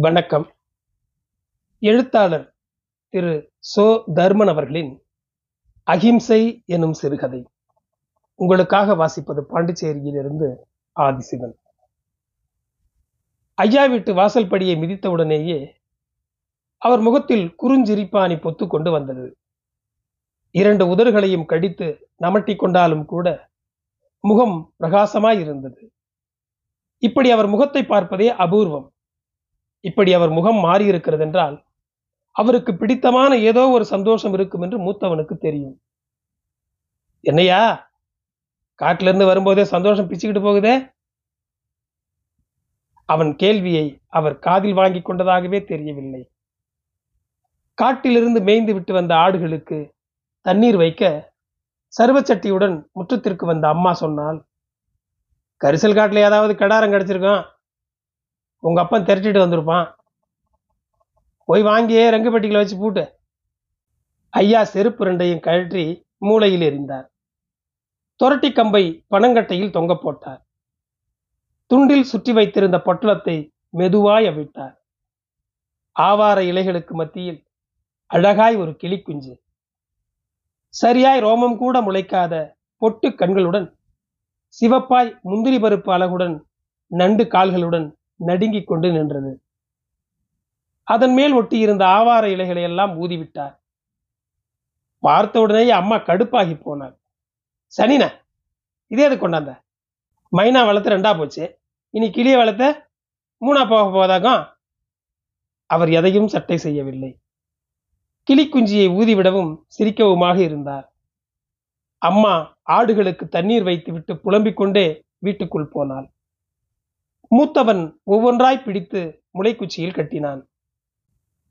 வணக்கம். எழுத்தாளர் திரு சோ தர்மன் அவர்களின் அகிம்சை எனும் சிறுகதை. உங்களுக்காக வாசிப்பது பாண்டிச்சேரியிலிருந்து ஆதிசிவன். ஐயா வீட்டு வாசல் படியை மிதித்தவுடனேயே அவர் முகத்தில் குறுஞ்சிரிப்பாணி பொத்து கொண்டு வந்தது. இரண்டு உதடுகளையும் கடித்து நமட்டி கொண்டாலும் கூட முகம் பிரகாசமாய் இருந்தது. இப்படி அவர் முகத்தை பார்ப்பதே அபூர்வம். இப்படி அவர் முகம் மாறியிருக்கிறது என்றால் அவருக்கு பிடித்தமான ஏதோ ஒரு சந்தோஷம் இருக்கும் என்று மூத்தவனுக்கு தெரியும். என்னையா? காட்டுல இருந்து வரும்போதே சந்தோஷம் பிச்சுக்கிட்டு போகுதே? அவன் கேள்வியை அவர் காதில் வாங்கி கொண்டதாகவே தெரியவில்லை. காட்டிலிருந்து மேய்ந்து விட்டு வந்த ஆடுகளுக்கு தண்ணீர் வைக்க சர்வச்சட்டியுடன் முற்றத்திற்கு வந்த அம்மா சொன்னால் கரிசல் காட்டுல ஏதாவது கடாரம் கிடைச்சிருக்கான். உங்க அப்பன் திரட்டிட்டு வந்திருப்பான். போய் வாங்கியே ரங்குப்பட்டிகளை வச்சு பூட்டு. ஐயா செருப்பு ரெண்டையும் கழற்றி மூளையில் எறிந்தார். துரட்டி கம்பை பனங்கட்டையில் தொங்க போட்டார். துண்டில் சுற்றி வைத்திருந்த பொட்டலத்தை மெதுவாய் அவிட்டார். ஆவார இலைகளுக்கு மத்தியில் அழகாய் ஒரு கிளிக்குஞ்சு சரியாய் ரோமம் கூட முளைக்காத பொட்டு கண்களுடன் சிவப்பாய் முந்திரி பருப்பு அழகுடன் நண்டு கால்களுடன் நடுங்கிக் கொண்டு நின்றது. அதன் மேல் ஒட்டியிருந்த ஆவார இலைகளை எல்லாம் ஊதிவிட்டார். பார்த்த உடனேயே அம்மா கடுப்பாகி போனார் சனின இதே அது கொண்டாந்த? மைனா வளர்த்து ரெண்டா போச்சு. இனி கிளிய வளர்த்த மூணா போக போவதாகும் அவர் எதையும் சட்டை செய்யவில்லை. கிளிக்குஞ்சியை ஊதிவிடவும் சிரிக்கவுமாக இருந்தார். அம்மா ஆடுகளுக்கு தண்ணீர் வைத்துவிட்டு புலம்பிக் கொண்டே வீட்டுக்குள் போனாள். மூத்தவன் ஒவ்வொன்றாய் பிடித்து முளைக்குச்சியில் கட்டினான்.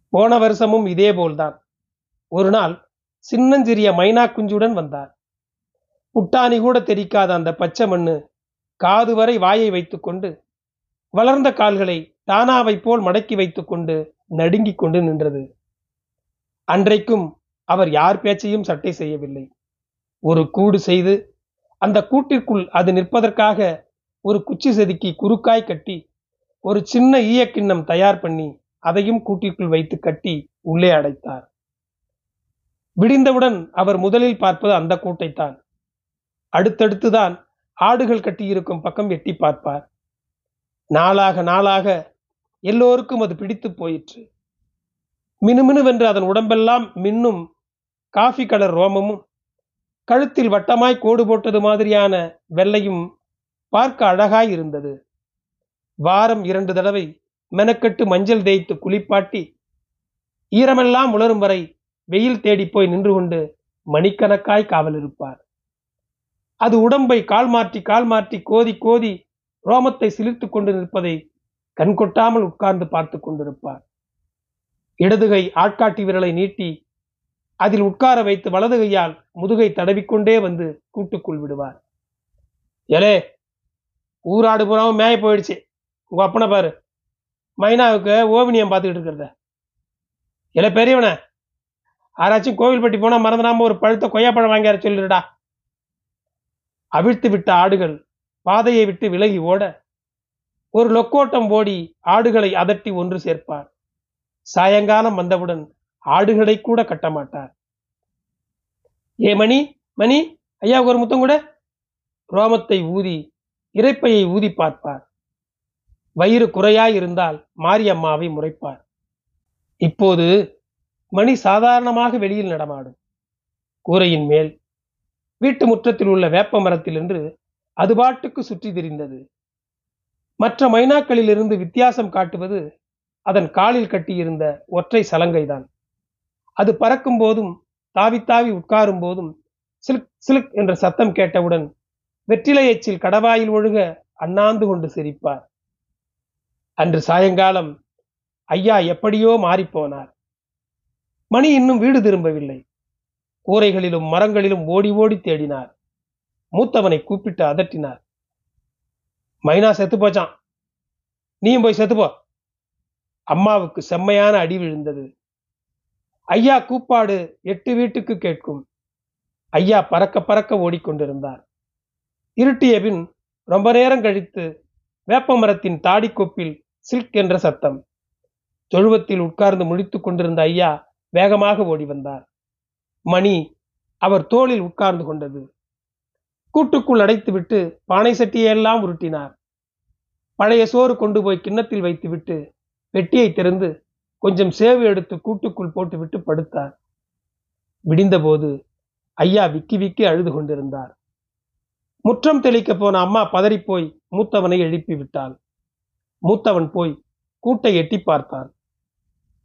போன வருஷமும் இதே போல்தான் ஒரு நாள் சின்னஞ்சிறிய மைனா குஞ்சுடன் வந்தார். புட்டாணி கூட தெரிக்காத அந்த பச்சை மண்ணு காது வரை வாயை வைத்துக்கொண்டு வளர்ந்த கால்களை தானாவைப் போல் மடக்கி வைத்துக்கொண்டு நடுங்கிக் கொண்டு நின்றது. அன்றைக்கும் அவர் யார் பேச்சையும் சட்டை செய்யவில்லை. ஒரு கூடு செய்து அந்த கூட்டிற்குள் அது நிற்பதற்காக ஒரு குச்சி செதுக்கி குறுக்காய் கட்டி ஒரு சின்ன ஈயக்கிண்ணம் தயார் பண்ணி அதையும் கூட்டிற்குள் வைத்து கட்டி உள்ளே அடைத்தார். விடிந்தவுடன் அவர் முதலில் பார்ப்பது அந்த கூட்டைத்தான். அடுத்தடுத்துதான் ஆடுகள் கட்டியிருக்கும் பக்கம் எட்டி பார்ப்பார். நாளாக நாளாக எல்லோருக்கும் அது பிடித்து போயிற்று. மினுமினுவென்று அதன் உடம்பெல்லாம் மின்னும் காஃபி கலர் ரோமமும் கழுத்தில் வட்டமாய் கோடு போட்டது மாதிரியான வெள்ளையும் பார்க்க அழகாய் இருந்தது. வாரம் இரண்டு தடவை மெனக்கட்டு மஞ்சள் தேய்த்து குளிப்பாட்டி ஈரமெல்லாம் உலரும் வரை வெயில் தேடி போய் நின்று கொண்டு மணிக்கணக்காய் காவல் இருப்பார். அது உடம்பை கால் மாற்றி கால் மாற்றி கோதி கோதி ரோமத்தை சிலிர்த்து கொண்டு நிற்பதை கண்கொட்டாமல் உட்கார்ந்து பார்த்து கொண்டிருப்பார். இடதுகை ஆட்காட்டி விரலை நீட்டி அதில் உட்கார வைத்து வலது கையால் முதுகை தடவிக்கொண்டே வந்து கூட்டுக்குள் விடுவார். எலே ஊராடு புறாவும் மேய போயிடுச்சு. உங்கள் அப்பனை பாரு. மைனாவுக்கு ஓவினியம் பார்த்துக்கிட்டு இருக்கிறத. இல்லை பெரியவன யாராச்சும் கோவில்பட்டி போனா மறந்துடாம ஒரு பழுத்த கொய்யாப்பழம் வாங்கியார சொல்லிடுடா அவிழ்த்து விட்ட ஆடுகள் பாதையை விட்டு விலகி ஓட ஒரு லொக்கோட்டம் ஓடி ஆடுகளை அதட்டி ஒன்று சேர்ப்பார். சாயங்காலம் வந்தவுடன் ஆடுகளை கூட கட்ட மாட்டார் ஏ மணி மணி ஐயாவுக்கு ஒரு முத்தம் கூட. ரோமத்தை ஊதி இறைப்பையை ஊதி பார்ப்பார். வயிறு குறையாய் இருந்தால் மாரியம்மாவை முறைப்பார். இப்போது மணி சாதாரணமாக வெளியில் நடமாடும். கூரையின் மேல் வீட்டு முற்றத்தில் உள்ள வேப்ப மரத்திலிருந்து அது பாட்டுக்கு சுற்றி திரிந்தது. மற்ற மைனாக்களிலிருந்து வித்தியாசம் காட்டுவது அதன் காலில் கட்டியிருந்த ஒற்றை சலங்கைதான். அது பறக்கும் போதும் தாவி தாவி உட்காரும் போதும் சிலுக் சிலுக் என்ற சத்தம் கேட்டவுடன் வெற்றிலை எச்சில் கடவாயில் ஒழுக அண்ணாந்து கொண்டு சிரிப்பார். அன்று சாயங்காலம் ஐயா எப்படியோ மாறிப்போனார். மணி இன்னும் வீடு திரும்பவில்லை. கூரைகளிலும் மரங்களிலும் ஓடி ஓடி தேடினார். மூத்தவனை கூப்பிட்டு அதட்டினார். மைனா செத்து போச்சான் நீயும் போய் செத்துப்போ அம்மாவுக்கு செம்மையான அடி விழுந்தது. ஐயா கூப்பாடு எட்டு வீட்டுக்கு கேட்கும். ஐயா பறக்க பறக்க ஓடிக்கொண்டிருந்தார். இருட்டிய பின் ரொம்ப நேரம் கழித்து வேப்ப மரத்தின் தாடிக்கொப்பில் சில்க் என்ற சத்தம். தொழுவத்தில் உட்கார்ந்து முழித்துக் கொண்டிருந்த ஐயா வேகமாக ஓடி வந்தார். மணி அவர் தோளில் உட்கார்ந்து கொண்டது. கூட்டுக்குள் அடைத்துவிட்டு பானை சட்டியெல்லாம் உருட்டினார். பழைய சோறு கொண்டு போய் கிண்ணத்தில் வைத்துவிட்டு பெட்டியை திறந்து கொஞ்சம் சேவு எடுத்து கூட்டுக்குள் போட்டுவிட்டு படுத்தார். விடிந்தபோது ஐயா விக்கி விக்கி அழுது கொண்டிருந்தார். முற்றம் தெளிக்க போன அம்மா பதறிப்போய் மூத்தவனை எழுப்பி விட்டாள். மூத்தவன் போய் கூட்டை எட்டி பார்த்தான்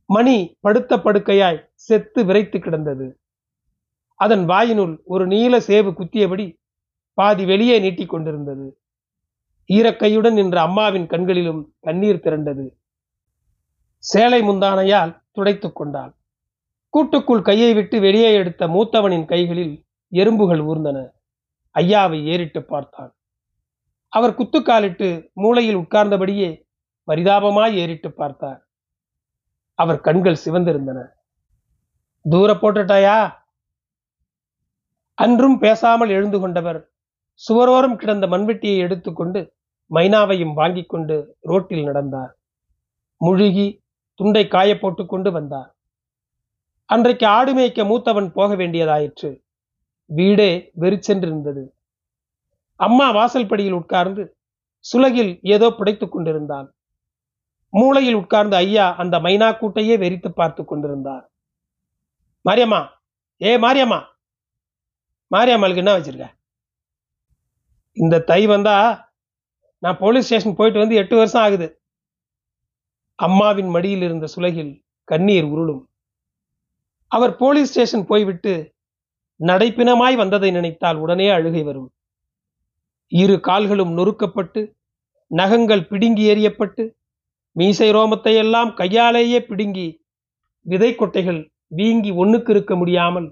மணி படுத்த படுக்கையாய் செத்து விரைத்து கிடந்தது. அதன் வாயினுள் ஒரு நீல சேவு குத்தியபடி பாதி வெளியே நீட்டிக் கொண்டிருந்தது. ஈரக்கையுடன் நின்ற அம்மாவின் கண்களிலும் கண்ணீர் திரண்டது. சேலை முந்தானையால் துடைத்து கொண்டாள். கூட்டுக்குள் கையை விட்டு வெளியே எடுத்த மூத்தவனின் கைகளில் எறும்புகள் ஊர்ந்தன. ஐயாவை ஏறிட்டு பார்த்தான். அவர் குத்துக்காலிட்டு மூளையில் உட்கார்ந்தபடியே பரிதாபமாய் ஏறிட்டு பார்த்தார். அவர் கண்கள் சிவந்திருந்தன. தூர போட்டுட்டாயா? அன்றும் பேசாமல் எழுந்து கொண்டவர் சுவரோரம் கிடந்த மண்வெட்டியை எடுத்துக்கொண்டு மைனாவையும் வாங்கி கொண்டு ரோட்டில் நடந்தார். முழுகி துண்டை காய போட்டுக்கொண்டு வந்தார். அன்றைக்கு ஆடு மேய்க்க மூத்தவன் போக வேண்டியதாயிற்று. வீடே வெறிச்சென்றிருந்தது. அம்மா வாசல்படியில் உட்கார்ந்து சுலகில் ஏதோ புடைத்துக் கொண்டிருந்தான் மூளையில் உட்கார்ந்து ஐயா அந்த மைனா கூட்டையே வெறித்து பார்த்து கொண்டிருந்தார். மாரியம்மா ஏ மாரியம்மா மாரியம்மாளுக்கு என்ன வச்சிருக்க? இந்த தை வந்தா நான் போலீஸ் ஸ்டேஷன் போயிட்டு வந்து எட்டு வருஷம் ஆகுது. அம்மாவின் மடியில் இருந்த சுலகில் கண்ணீர் உருளும். அவர் போலீஸ் ஸ்டேஷன் போய்விட்டு நடைப்பினமாய் வந்ததை நினைத்தால் உடனே அழுகை வரும். இரு கால்களும் நொறுக்கப்பட்டு நகங்கள் பிடுங்கி எறியப்பட்டு மீசை ரோமத்தை எல்லாம் கையாலேயே பிடுங்கி விதை கொட்டைகள் வீங்கி ஒண்ணுக்கு இருக்க முடியாமல்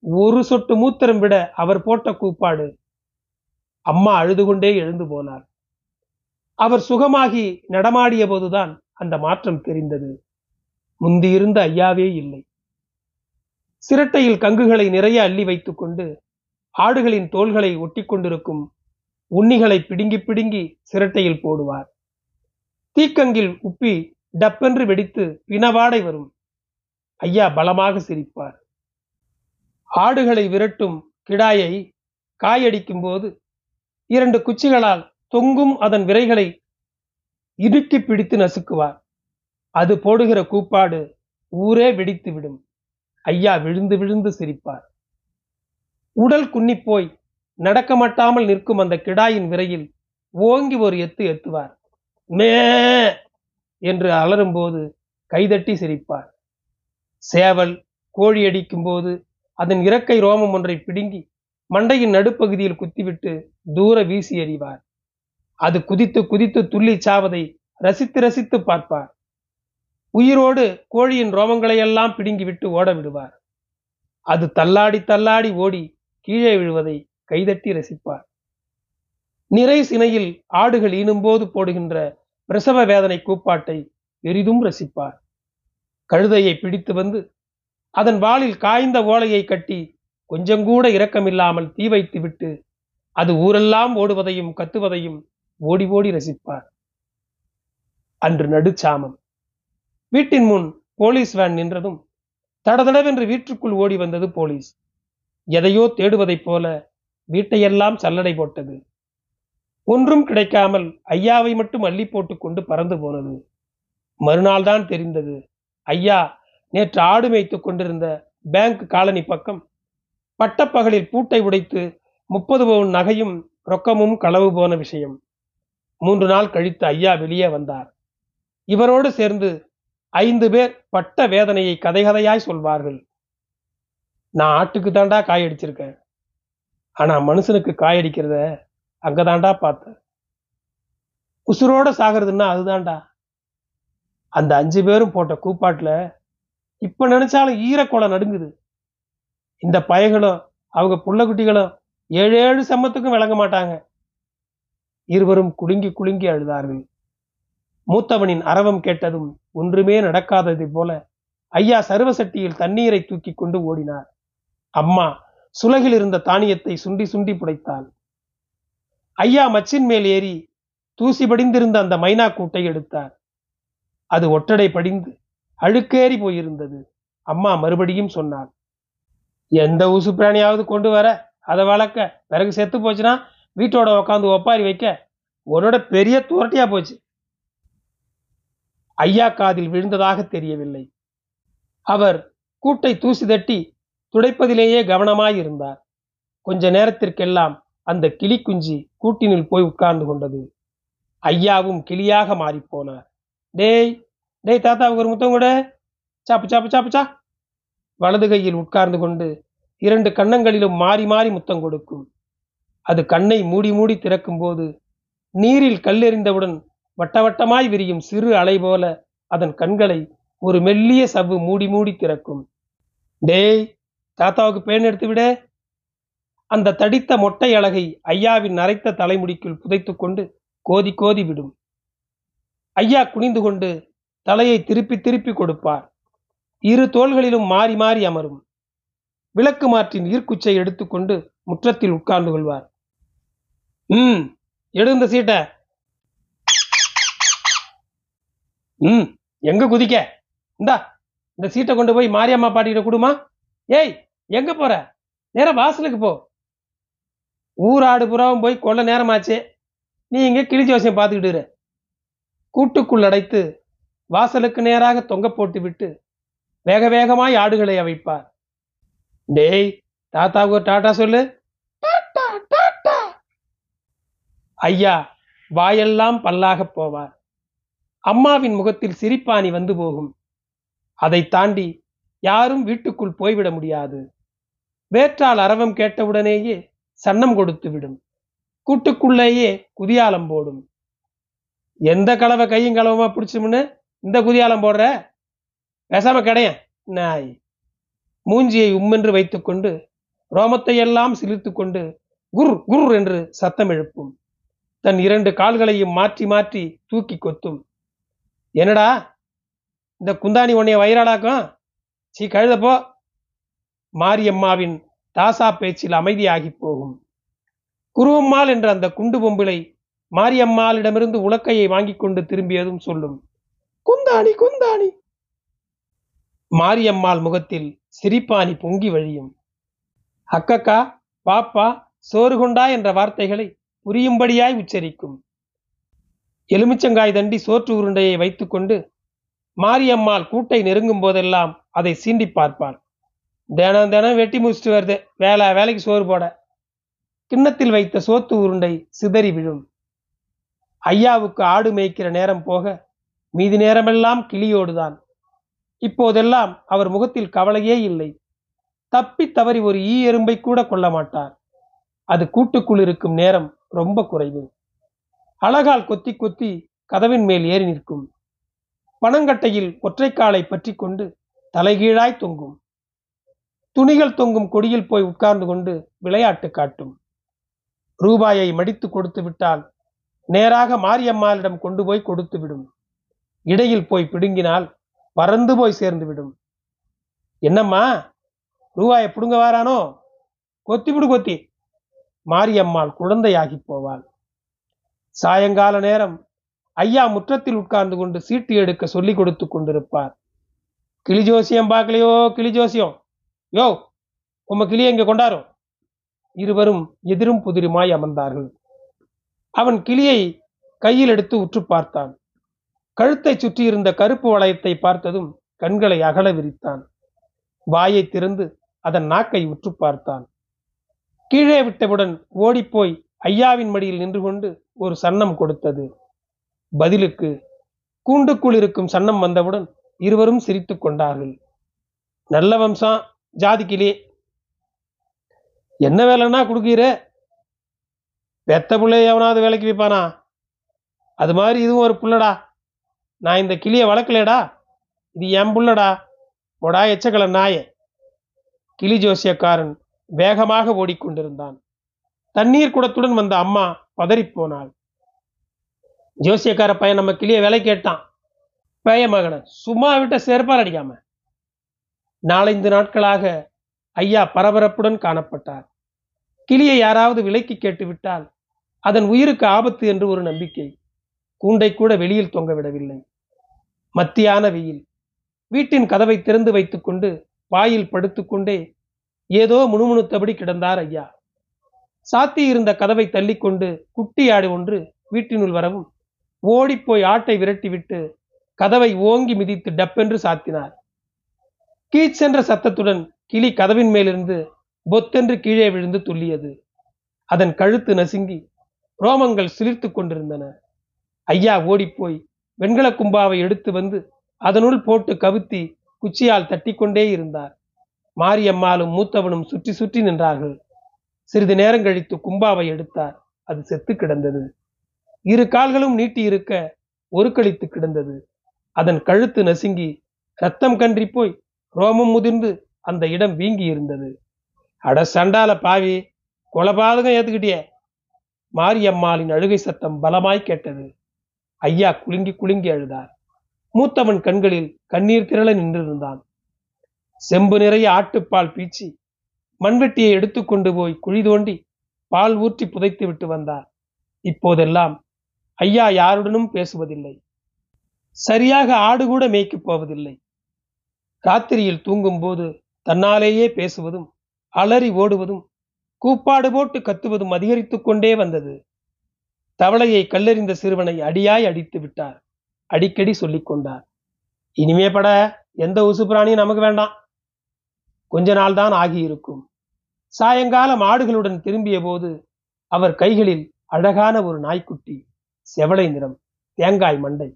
ஒரு சொட்டு மூத்திரம் விட அவர் போட்ட கூப்பாடு. அம்மா அழுது கொண்டே எழுந்து போனார். அவர் சுகமாகி நடமாடிய போதுதான் அந்த மாற்றம் தெரிந்தது. முந்தியிருந்த ஐயாவே இல்லை. சிரட்டையில் கங்குகளை நிறைய அள்ளி வைத்துக்கொண்டு ஆடுகளின் தோள்களை ஒட்டி கொண்டிருக்கும் உண்ணிகளை பிடுங்கி பிடுங்கி சிரட்டையில் போடுவார். தீக்கங்கில் உப்பி டப்பென்று வெடித்து பிணவாடை வரும். ஐயா பலமாக சிரிப்பார். ஆடுகளை விரட்டும் கிடாயை காயடிக்கும் போது இரண்டு குச்சிகளால் தொங்கும் அதன் விரைகளை இடுக்கி பிடித்து நசுக்குவார். அது போடுகிற கூப்பாடு ஊரே வெடித்து விடும் ஐயா விழுந்து விழுந்து சிரிப்பார். உடல் குன்னிப்போய் நடக்க மாட்டாமல் நிற்கும் அந்த கிடாயின் விரையில் ஓங்கி ஒரு எத்து எத்துவார். மே என்று அலறும்போது கைதட்டி சிரிப்பார். சேவல் கோழி அடிக்கும் போது அதன் இறக்கை ரோமம் ஒன்றை பிடுங்கி மண்டையின் நடுப்பகுதியில் குத்திவிட்டு தூர வீசி எறிவார். அது குதித்து குதித்து துள்ளி சாவதை ரசித்து ரசித்து பார்ப்பார். உயிரோடு கோழியின் ரோமங்களையெல்லாம் பிடுங்கிவிட்டு ஓட விடுவார் அது தள்ளாடி தள்ளாடி ஓடி கீழே விழுவதை கைதட்டி ரசிப்பார். நிறை சினையில் ஆடுகள் ஈனும்போது போடுகின்ற பிரசவ வேதனை கூப்பாட்டை பெரிதும் ரசிப்பார். கழுதையை பிடித்து வந்து அதன் வாளில் காய்ந்த ஓலையை கட்டி கொஞ்சம் கூட இரக்கமில்லாமல் தீ வைத்து விட்டு அது ஊரெல்லாம் ஓடுவதையும் கத்துவதையும் ஓடி ஓடி ரசிப்பார். அன்று நடுச்சாமம். வீட்டின் முன் போலீஸ் வேன் நின்றதும் தடதடவென்று வீட்டுக்குள் ஓடி வந்தது போலீஸ். எதையோ தேடுவதைப் போல வீட்டையெல்லாம் சல்லடை போட்டது. ஒன்றும் கிடைக்காமல் ஐயாவை மட்டும் அள்ளி போட்டு கொண்டு பறந்து போனது. மறுநாள் தான் தெரிந்தது. ஐயா நேற்று ஆடு மேய்த்து கொண்டிருந்த பேங்க் காலனி பக்கம் பட்டப்பகலில் பூட்டை உடைத்து முப்பது பவுன் நகையும் ரொக்கமும் களவு போன விஷயம். மூன்று நாள் கழித்து ஐயா வெளியே வந்தார். இவரோடு சேர்ந்து ஐந்து பேர் பட்ட வேதனையை கதை கதையாய் சொல்வார்கள். நான் ஆட்டுக்கு தாண்டா காயடிச்சிருக்கேன் ஆனா மனுஷனுக்கு காயடிக்கிறத அங்கதாண்டா பார்த்தேன் உசுரோட சாகிறதுன்னா அதுதான்டா அந்த அஞ்சு பேரும் போட்ட கூப்பாட்டுல இப்ப நினைச்சாலும் ஈரக்கொலை நடுங்குது. இந்த பயகளும் அவங்க புள்ளக்குட்டிகளும் ஏழு ஏழு சம்மத்துக்கும் விளங்க மாட்டாங்க. இருவரும் குலுங்கி குலுங்கி அழுதார்கள். மூத்தவனின் அரவம் கேட்டதும் ஒன்றுமே நடக்காததை போல ஐயா சருவசட்டியில் தண்ணீரை தூக்கி கொண்டு ஓடினார். அம்மா சுலகில் இருந்த தானியத்தை சுண்டி சுண்டி புடைத்தாள். ஐயா மச்சின் மேல் ஏறி தூசி படிந்திருந்த அந்த மைனா கூட்டை எடுத்தார். அது ஒட்டடை படிந்து அழுக்கேறி போயிருந்தது. அம்மா மறுபடியும் சொன்னாள் எந்த ஊசு பிராணியாவது கொண்டு வர அதை வளர்க்க. பிறகு செத்து போச்சுன்னா வீட்டோட உக்காந்து ஒப்பாரி வைக்க. உன்னோட பெரிய துரட்டியா போச்சு. ஐயா காதில் விழுந்ததாக தெரியவில்லை. அவர் கூட்டை தூசி தட்டி துடைப்பதிலேயே கவனமாயிருந்தார். கொஞ்ச நேரத்திற்கெல்லாம் அந்த கிளி கூட்டினில் போய் உட்கார்ந்து கொண்டது. ஐயாவும் கிளியாக மாறிப்போனார். டேய் டேய் தாத்தாவுக்கு ஒரு முத்தம் கூட. சாப்பு சாப்பு சாப்பு சா. வலது கையில் உட்கார்ந்து கொண்டு இரண்டு கன்னங்களிலும் மாறி மாறி முத்தம் கொடுக்கும். அது கண்ணை மூடி மூடி திறக்கும் போது நீரில் கல்லெறிந்தவுடன் வட்டவட்டமாய் விரியும் சிறு அலை போல அதன் கண்களை ஒரு மெல்லிய சவ்வு மூடி மூடி திறக்கும். டேய் தாத்தாவுக்கு பேன் எடுத்து விட. அந்த தடித்த மொட்டை அழகை ஐயாவின் நரைத்த தலைமுடிக்குள் புதைத்துக் கொண்டு கோதி கோதி விடும். ஐயா குனிந்து கொண்டு தலையை திருப்பி திருப்பி கொடுப்பார். இரு தோள்களிலும் மாறி மாறி அமரும். விளக்கு மாற்றின் ஈர்க்குச்சை எடுத்துக்கொண்டு முற்றத்தில் உட்கார்ந்து கொள்வார். ம் எழுந்த சீட்டை. ம் எங்க குதிக்க? இந்தா இந்த சீட்டை கொண்டு போய் மாரியம்மா பாட்டிகிட்ட கொடுமா. ஏய் எங்க போற? நேரா வாசலுக்கு போ. ஊராடு புறாவும் போய் கொள்ள நேரமாச்சு. நீ இங்க கிளி ஜோசியம் பார்த்துக்கிட்டு. கூட்டுக்குள் அடைத்து வாசலுக்கு நேராக தொங்க போட்டு விட்டு வேக வேகமாய் ஆடுகளை அவைப்பார். டேய் தாத்தாவுக்கு ஒரு டாட்டா சொல்லு. ஐயா வாயெல்லாம் பல்லாக போவார். அம்மாவின் முகத்தில் சிரிப்பாணி வந்து போகும். அதை தாண்டி யாரும் வீட்டுக்குள் போய்விட முடியாது. வேற்றால் அரவம் கேட்டவுடனேயே சன்னம் கொடுத்து விடும். கூட்டுக்குள்ளேயே குதியாலம் போடும். எந்த கலவை கையும் கலவமா பிடிச்சோம்னு இந்த குதியாலம் போடுற? பேசாம கிடையன் நாய். மூஞ்சியை உம்மென்று வைத்துக்கொண்டு ரோமத்தை எல்லாம் சிலிர்த்துக் கொண்டு குர் குர் என்று சத்தம் எழுப்பும். தன் இரண்டு கால்களையும் மாற்றி மாற்றி தூக்கி கொத்தும். என்னடா? இந்த குந்தாணி உன்னைய வயிறாளாக்கும்? சீ கழுதப்போ. மாரியம்மாவின் தாசா பேச்சில் அமைதியாகி போகும். குருவம்மாள் என்ற அந்த குண்டு பொம்பிளை மாரியம்மாளிடமிருந்து உலக்கையை வாங்கி கொண்டு திரும்பியதும் சொல்லும். குந்தாணி குந்தாணி. மாரியம்மாள் முகத்தில் சிரிப்பாணி பொங்கி வழியும். அக்கக்கா பாப்பா சோறு கொண்டா என்ற வார்த்தைகளை புரியும்படியாய் உச்சரிக்கும். எலுமிச்சங்காய் தண்டி சோற்று உருண்டையை வைத்துக்கொண்டு மாரியம்மாள் கூட்டை நெருங்கும் போதெல்லாம் அதை சீண்டி பார்ப்பார் தினம் தினம் வெட்டி முடிச்சுட்டு வருது. வேலை வேலைக்கு சோறு போட. கிண்ணத்தில் வைத்த சோத்து உருண்டை சிதறி விழும். ஐயாவுக்கு ஆடு மேய்க்கிற நேரம் போக மீதி நேரமெல்லாம் கிளியோடுதான் இப்போதெல்லாம் அவர் முகத்தில் கவலையே இல்லை. தப்பி தவறி ஒரு ஈ எறும்பை கூட கொள்ள மாட்டார். அது கூட்டுக்குள் இருக்கும் நேரம் ரொம்ப குறைவு. அழகால் கொத்தி கொத்தி கதவின் மேல் ஏறி நிற்கும். பனங்கட்டையில் ஒற்றைக்காலை பற்றி கொண்டு தலைகீழாய் தொங்கும். துணிகள் தொங்கும் கொடியில் போய் உட்கார்ந்து கொண்டு விளையாட்டு காட்டும். ரூபாயை மடித்து கொடுத்து விட்டால் நேராக மாரியம்மாளிடம் கொண்டு போய் கொடுத்து விடும். இடையில் போய் பிடுங்கினால் பறந்து போய் சேர்ந்து விடும். என்னம்மா ரூபாயை பிடுங்க வாரானோ? கொத்தி விடு கொத்தி. மாரியம்மாள் குழந்தையாகி போவாள். சாயங்கால நேரம் ஐயா முற்றத்தில் உட்கார்ந்து கொண்டு சீட்டு எடுக்க சொல்லி கொடுத்து கொண்டிருப்பார். கிளி ஜோசியம் பார்க்கலையோ? கிளி ஜோசியம். யோ உம்ம கிளியை இங்க கொண்டாரும் இருவரும் எதிரும் புதிருமாய் அமர்ந்தார்கள். அவன் கிளியை கையில் எடுத்து உற்று பார்த்தான். கழுத்தை சுற்றியிருந்த கருப்பு வளையத்தை பார்த்ததும் கண்களை அகல விரித்தான். வாயை திறந்து அதன் நாக்கை உற்று பார்த்தான். கீழே விட்டவுடன் ஓடிப்போய் ஐயாவின் மடியில் நின்று கொண்டு ஒரு சன்னம் கொடுத்தது. பதிலுக்கு கூண்டுக்குள் இருக்கும் சன்னம் வந்தவுடன் இருவரும் சிரித்து கொண்டார்கள். நல்ல வம்சம் ஜாதிக்கிலே என்ன வேலைன்னா கொடுக்கிற பெத்த பிள்ளைய எவனாவது வேலைக்கு வைப்பானா? அது மாதிரி இதுவும் ஒரு புள்ளடா. நான் இந்த கிளியை வளர்க்கலடா. இது என் புள்ளடா. பொடா எச்சக்கல நாய. கிளி ஜோசியக்காரன் வேகமாக ஓடிக்கொண்டிருந்தான். தண்ணீர் குடத்துடன் வந்த அம்மா பதறிப்போனாள். ஜோசியக்கார பையன் நம்ம கிளிய வேலை கேட்டான். பேய மகனை சும்மா விட்ட சேர்ப்பால் அடிக்காம. நாலஞ்சு நாட்களாக ஐயா பரபரப்புடன் காணப்பட்டார். கிளியை யாராவது விலைக்கு கேட்டுவிட்டால் அதன் உயிருக்கு ஆபத்து என்று ஒரு நம்பிக்கை கூண்டை கூட வெளியில் தொங்க விடவில்லை. மத்தியான வெயில். வீட்டின் கதவை திறந்து வைத்துக்கொண்டு வாயில் படுத்துக்கொண்டே ஏதோ முணுமுணுத்தபடி கிடந்தார் ஐயா. சாத்தியிருந்த கதவை தள்ளிக்கொண்டு குட்டி ஆடு ஒன்று வீட்டினுள் வரவும் ஓடிப்போய் ஆட்டை விரட்டிவிட்டு கதவை ஓங்கி மிதித்து டப்பென்று சாத்தினார். கீச்சென்ற சத்தத்துடன் கிளி கதவின் மேலிருந்து பொத்தென்று கீழே விழுந்து துள்ளியது. அதன் கழுத்து நசுங்கி ரோமங்கள் சிலிர்த்துக் கொண்டிருந்தன. ஐயா ஓடிப்போய் வெண்கல கும்பாவை எடுத்து வந்து அதனுள் போட்டு கவுத்தி குச்சியால் தட்டிக்கொண்டே இருந்தார். மாரியம்மாளும் மூத்தவனும் சுற்றி சுற்றி நின்றார்கள். சிறிது நேரம் கழித்து கும்பாவை எடுத்தார். அது செத்து கிடந்தது. இரு கால்களும் நீட்டி இருக்க ஒரு கழித்து கிடந்தது. அதன் கழுத்து நசுங்கி ரத்தம் கன்றி போய் ரோமம் முதிர்ந்து அந்த இடம் வீங்கி இருந்தது. அட சண்டால பாவி கொலபாதகம் ஏத்துக்கிட்டியே? மாரியம்மாளின் அழுகை சத்தம் பலமாய் கேட்டது. ஐயா குலுங்கி குலுங்கி அழுதார். மூத்தவன் கண்களில் கண்ணீர் திரள நின்றிருந்தான். செம்பு நிறைய ஆட்டுப்பால் பீச்சி மண்வெட்டியை எடுத்துக்கொண்டு போய் குழி தோண்டி பால் ஊற்றி புதைத்து விட்டு வந்தார். இப்போதெல்லாம் ஐயா யாருடனும் பேசுவதில்லை. சரியாக ஆடு கூட மேய்க்கப் போவதில்லை. ராத்திரியில் தூங்கும்போது தன்னாலேயே பேசுவதும் அலறி ஓடுவதும் கூப்பாடு போட்டு கத்துவதும் அதிகரித்துக் கொண்டே வந்தது. தவளையை கல்லெறிந்த சிறுவனை அடியாய் அடித்து விட்டார். அடிக்கடி சொல்லிக் கொண்டார். இனிமே பட எந்த உசு பிராணியும் நமக்கு வேண்டாம். கொஞ்ச நாள்தான் ஆகியிருக்கும். சாயங்காலம் ஆடுகளுடன் திரும்பிய போது அவர் கைகளில் அழகான ஒரு நாய்க்குட்டி செவளை நிறம் தேங்காய் மண்டை.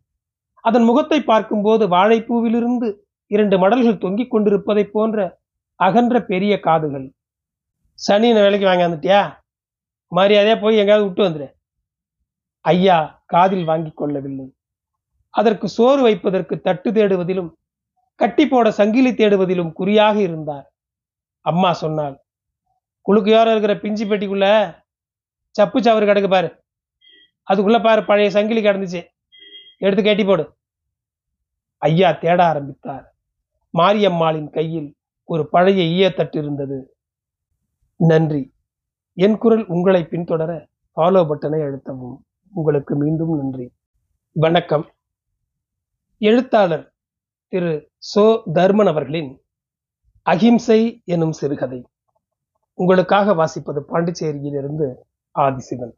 அதன் முகத்தை பார்க்கும்போது வாழைப்பூவிலிருந்து இரண்டு மடல்கள் தொங்கிக் கொண்டிருப்பதைப் போன்ற அகன்ற பெரிய காதுகள். சனி வேலைக்கு வாங்கி வந்துட்டியா? மரியாதையா போய் எங்கேயாவது விட்டு வந்துடு ஐயா காதில் வாங்கி கொள்ளவில்லை. அதற்கு சோறு வைப்பதற்கு தட்டு தேடுவதிலும் கட்டி போட சங்கிலி தேடுவதிலும் குறியாக இருந்தார். அம்மா சொன்னாள் குழுக்கு இருக்கிற பிஞ்சு பெட்டிக்குள்ள சப்பு சவறு கிடக்கு பாரு. அதுக்குள்ள பாரு பழைய சங்கிலி கிடந்துச்சு. எடுத்து கட்டி போடு. ஐயா தேட ஆரம்பித்தார். மாரியம்மாளின் கையில் ஒரு பழைய ஈயத்தட்டு இருந்தது. நன்றி. என் குரல் உங்களை பின்தொடர ஃபாலோ பட்டனை அழுத்தவும். உங்களுக்கு மீண்டும் நன்றி. வணக்கம். எழுத்தாளர் திரு சோ தர்மன் அவர்களின் அகிம்சை எனும் சிறுகதை உங்களுக்காக வாசிப்பது பாண்டிச்சேரியிலிருந்து ஆதிசிவன்.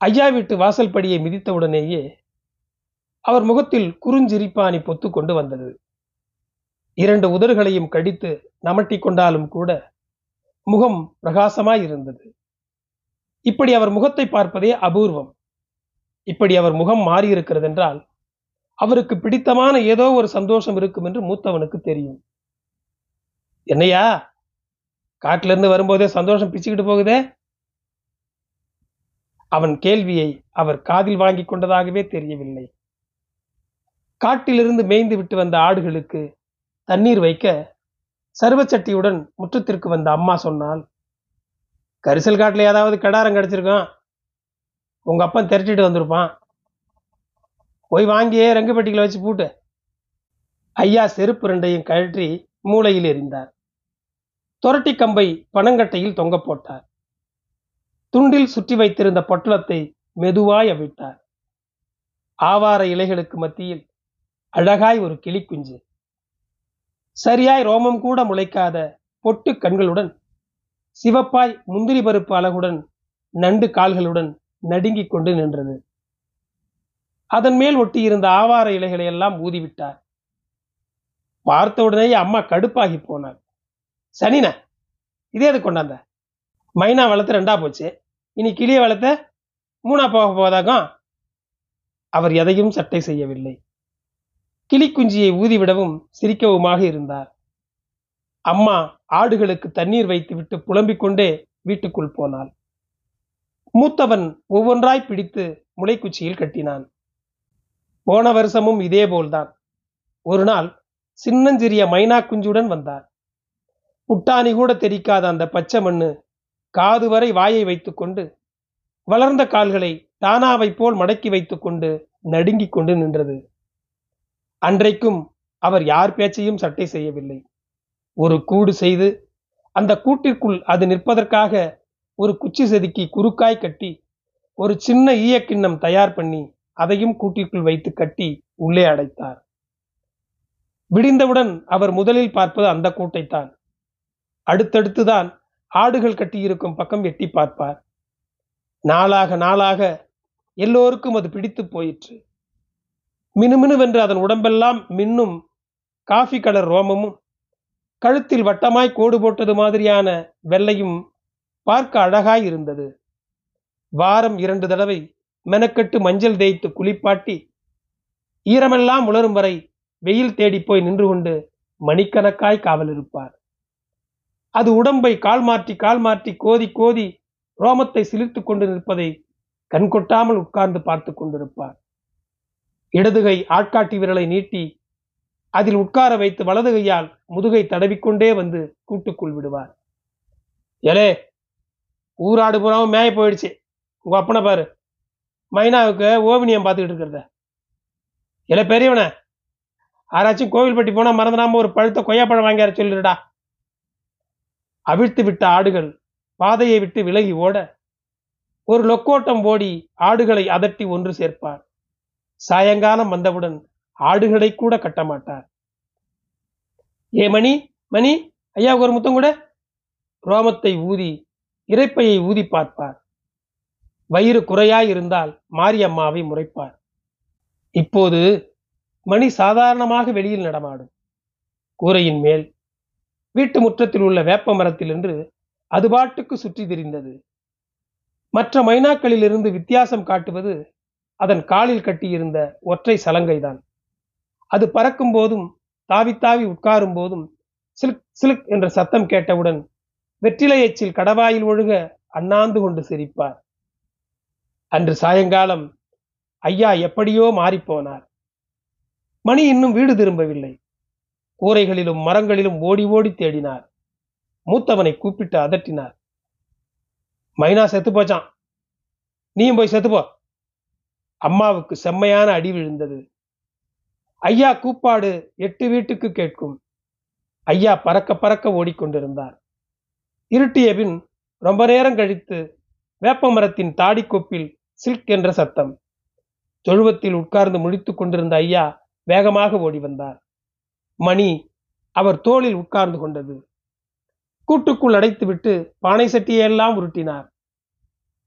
ஐயா வீட்டு வாசல் படியை மிதித்தவுடனேயே அவர் முகத்தில் குறுஞ்சிரிப்பானி பொத்து கொண்டு வந்தது. இரண்டு உதடுகளையும் கடித்து நமட்டி கொண்டாலும் கூட முகம் பிரகாசமாய் இருந்தது இப்படி அவர் முகத்தை பார்ப்பதே அபூர்வம். இப்படி அவர் முகம் மாறியிருக்கிறது என்றால் அவருக்கு பிடித்தமான ஏதோ ஒரு சந்தோஷம் இருக்கும் என்று மூத்தவனுக்கு தெரியும். என்னையா? காட்டிலிருந்து வரும்போதே சந்தோஷம் பிச்சுக்கிட்டு போகுதே? அவன் கேள்வியை அவர் காதில் வாங்கி கொண்டதாகவே தெரியவில்லை. காட்டிலிருந்து மேய்ந்து விட்டு வந்த ஆடுகளுக்கு தண்ணீர் வைக்க சர்வச்சட்டியுடன் முற்றத்திற்கு வந்த அம்மா சொன்னால் கரிசல் காட்டில் ஏதாவது கடாரம் கிடச்சிருக்கான். உங்க அப்பன் திரட்டிட்டு வந்திருப்பான். போய் வாங்கியே ரங்குப்பட்டிகளை வச்சு பூட்டு. ஐயா செருப்பு ரெண்டையும் கழற்றி மூளையில் எறிந்தார். துரட்டி கம்பை பனங்கட்டையில் தொங்க போட்டார். துண்டில் சுற்றி வைத்திருந்த பொட்டலத்தை மெதுவாய் அவிழ்த்தார் ஆவார இலைகளுக்கு மத்தியில் அழகாய் ஒரு கிளிக்குஞ்சு சரியாய் ரோமம் கூட முளைக்காத பொட்டு கண்களுடன் சிவப்பாய் முந்திரி பருப்பு அழகுடன் நண்டு கால்களுடன் நடுங்கிக் கொண்டு நின்றது. அதன் மேல் ஒட்டியிருந்த ஆவார இலைகளை எல்லாம் ஊதிவிட்டார். பார்த்தவுடனே அம்மா கடுப்பாகி போனார். சனின இதே எது கொண்டாந்த. மைனா வளர்த்து ரெண்டா போச்சு. இனி கிளிய வளர்த்த மூணா போக போவதாகும் அவர் எதையும் சட்டை செய்யவில்லை. கிளிக்குஞ்சியை ஊதிவிடவும் சிரிக்கவுமாக இருந்தார். அம்மா ஆடுகளுக்கு தண்ணீர் வைத்துவிட்டு புலம்பிக் கொண்டே வீட்டுக்குள் போனாள். மூத்தவன் ஒவ்வொன்றாய் பிடித்து முளைக்குச்சியில் கட்டினான். போன வருஷமும் இதே போல்தான். ஒரு நாள் சின்னஞ்சிறிய மைனா குஞ்சுடன் வந்தார். புட்டாணி கூட தெரிக்காத அந்த பச்சை மண்ணு காது வரை வாயை வைத்துக்கொண்டு வளர்ந்த கால்களை தானாவை போல் மடக்கி வைத்துக்கொண்டு நடுங்கிக் கொண்டு நின்றது. அன்றைக்கும் அவர் யார் பேச்சையும் சட்டை செய்யவில்லை. ஒரு கூடு செய்து அந்த கூட்டிற்குள் அது நிற்பதற்காக ஒரு குச்சி செதுக்கி குறுக்காய் கட்டி ஒரு சின்ன ஈயக்கிண்ணம் தயார் பண்ணி அதையும் கூட்டிற்குள் வைத்து கட்டி உள்ளே அடைத்தார். விடிந்தவுடன் அவர் முதலில் பார்ப்பது அந்த கூட்டைத்தான். அடுத்தடுத்துதான் ஆடுகள் கட்டியிருக்கும் பக்கம் எட்டி பார்ப்பார். நாளாக நாளாக எல்லோருக்கும் அது பிடித்து போயிற்று. மினுமினுவென்று அதன் உடம்பெல்லாம் மின்னும் காஃபி கலர் ரோமமும் கழுத்தில் வட்டமாய் கோடு போட்டது மாதிரியான வெள்ளையும் பார்க்க அழகாய் இருந்தது. வாரம் இரண்டு தடவை மெனக்கட்டு மஞ்சள் தேய்த்து குளிப்பாட்டி ஈரமெல்லாம் உலரும் வரை வெயில் தேடி போய் நின்று கொண்டு மணிக்கணக்காய் காவல் இருப்பார். அது உடம்பை கால் மாற்றி கால் மாற்றி கோதி கோதி ரோமத்தை சிலிர்த்து கொண்டு நிற்பதை கண்கொட்டாமல் உட்கார்ந்து பார்த்து கொண்டிருப்பார். இடதுகை ஆட்காட்டி விரலை நீட்டி அதில் உட்கார வைத்து வலது கையால் முதுகை தடவிக்கொண்டே வந்து கூட்டுக்குள் விடுவார். எலே ஊராடு புறாவும் மேய போயிடுச்சு. உங்க அப்பனை பாரு. மைனாவுக்கு ஓவினியம் பார்த்துக்கிட்டு இருக்கிறத. எல பெரியவன யாராச்சும் கோவில்பட்டி போனா மறந்துடாம ஒரு பழுத்த கொய்யாப்பழம் வாங்கியார சொல்லிடுடா. அவிழ்த்து விட்ட ஆடுகள் பாதையை விட்டு விலகி ஓட ஒரு லொக்கோட்டம் ஓடி ஆடுகளை அதட்டி ஒன்று சேர்ப்பார். சாயங்காலம் வந்தவுடன் ஆடுகளை கூட கட்ட மாட்டார். ஏ மணி மணி ஐயாவுக்கு ஒரு முத்தம் கூட. ரோமத்தை ஊதி இறைப்பையை ஊதி பார்ப்பார். வயிறு குறையாய் இருந்தால் மாரியம்மாவை முறைப்பார். இப்போது மணி சாதாரணமாக வெளியில் நடமாடும். கூரையின் மேல் வீட்டு முற்றத்தில் உள்ள வேப்ப மரத்திலிருந்து என்று அது பாட்டுக்கு சுற்றி திரிந்தது. மற்ற மைனாக்களிலிருந்து வித்தியாசம் காட்டுவது அதன் காலில் கட்டியிருந்த ஒற்றை சலங்கைதான். அது பறக்கும் போதும் தாவித்தாவி உட்காரும் போதும் சிலுக் சிலுக் என்ற சத்தம் கேட்டவுடன் வெற்றிலை எச்சில் கடவாயில் ஒழுக அண்ணாந்து கொண்டு சிரிப்பார். அன்று சாயங்காலம் ஐயா எப்படியோ மாறிப்போனார். மணி இன்னும் வீடு திரும்பவில்லை. கூரைகளிலும் மரங்களிலும் ஓடி ஓடி தேடினார். மூத்தவனை கூப்பிட்டு அதட்டினார். மைனா செத்து போச்சான் நீயும் போய் செத்துப்போ அம்மாவுக்கு செம்மையான அடி விழுந்தது. ஐயா கூப்பாடு எட்டு வீட்டுக்கு கேட்கும். ஐயா பறக்க பறக்க ஓடிக்கொண்டிருந்தார். இருட்டிய பின் ரொம்ப நேரம் கழித்து வேப்ப மரத்தின் தாடிக்கொப்பில் சில்க் என்ற சத்தம். தொழுவத்தில் உட்கார்ந்து முடித்துக் கொண்டிருந்த ஐயா வேகமாக ஓடி வந்தார். மணி அவர் தோளில் உட்கார்ந்து கொண்டது. கூட்டுக்குள் அடைத்துவிட்டு பானை சட்டியெல்லாம் உருட்டினார்.